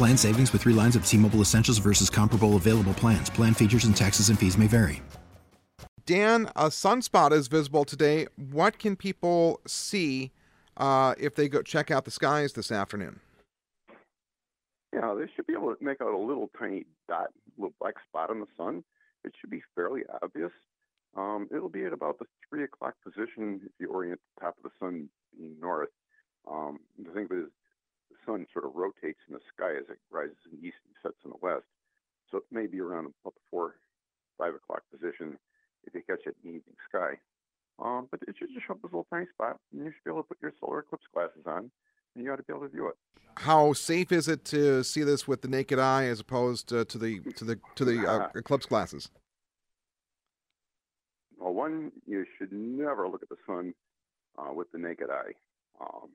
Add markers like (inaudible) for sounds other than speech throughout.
Plan savings with three lines of T Mobile Essentials versus comparable available plans. Plan features and taxes and fees may vary. Dan, a sunspot is visible today. What can people see uh, if they go check out the skies this afternoon? Yeah, they should be able to make out a little tiny dot, little black spot on the sun. It should be fairly obvious. Um, it'll be at about the three o'clock position if you orient the top of the sun being north. Um, the thing is, the sun sort of rotates in the sky as it rises in the east and sets in the west. So it may be around about the four, five o'clock position if you catch it in the evening sky. Um, but it should just show up as a little tiny spot, and you should be able to put your solar eclipse glasses on, and you ought to be able to view it. How safe is it to see this with the naked eye as opposed to, to the to the to the uh, (laughs) eclipse glasses? Well, one, you should never look at the sun uh, with the naked eye. Um,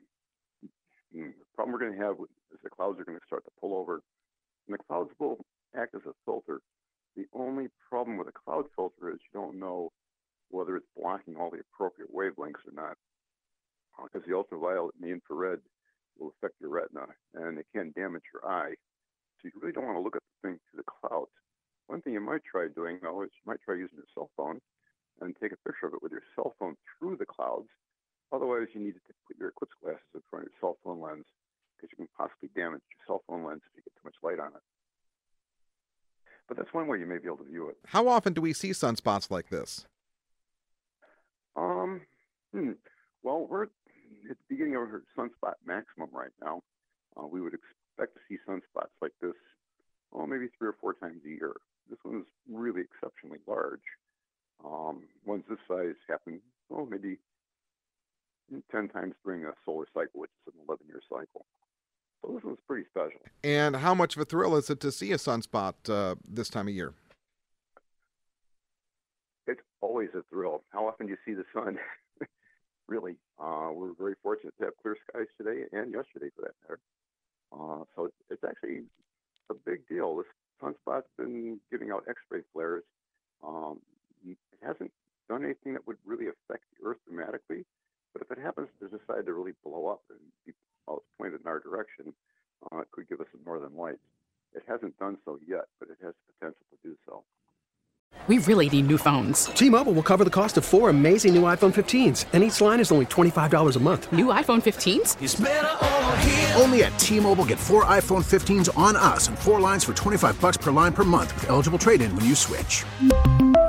the problem we're going to have the clouds are going to start to pull over, and the clouds will act as a filter. The only problem with a cloud filter is you don't know whether it's blocking all the appropriate wavelengths or not, because the ultraviolet and the infrared will affect your retina, and it can damage your eye. So you really don't want to look at the thing through the clouds. One thing you might try doing, though, is you might try using your cell phone and take a picture of it with your cell phone through the clouds. Otherwise, you need to put your eclipse glasses in front of your cell phone lens because you can possibly damage your cell phone lens if you get too much light on it. But that's one way you may be able to view it. How often do we see sunspots like this? Um, hmm. Well, we're at the beginning of our sunspot maximum right now. Uh, we would expect to see sunspots like this, well, maybe three or four times a year. This one is really exceptionally large. Um, ones this size happen, oh, maybe 10 times during a solar cycle, which is an 11 year cycle. This one's pretty special. And how much of a thrill is it to see a sunspot uh, this time of year? It's always a thrill. How often do you see the sun? (laughs) really, uh, we're very fortunate to have clear skies today and yesterday, for that matter. Uh, so it's, it's actually a big deal. This sunspot's been giving out X-ray flares. Um, it hasn't done anything that would really affect the Earth dramatically, but if it happens to decide to really blow up and be while it's pointed in our direction, uh, it could give us a northern lights. It hasn't done so yet, but it has the potential to do so. We really need new phones. T-Mobile will cover the cost of four amazing new iPhone 15s, and each line is only $25 a month. New iPhone 15s? Only at T-Mobile get four iPhone 15s on us and four lines for 25 bucks per line per month with eligible trade-in when you switch.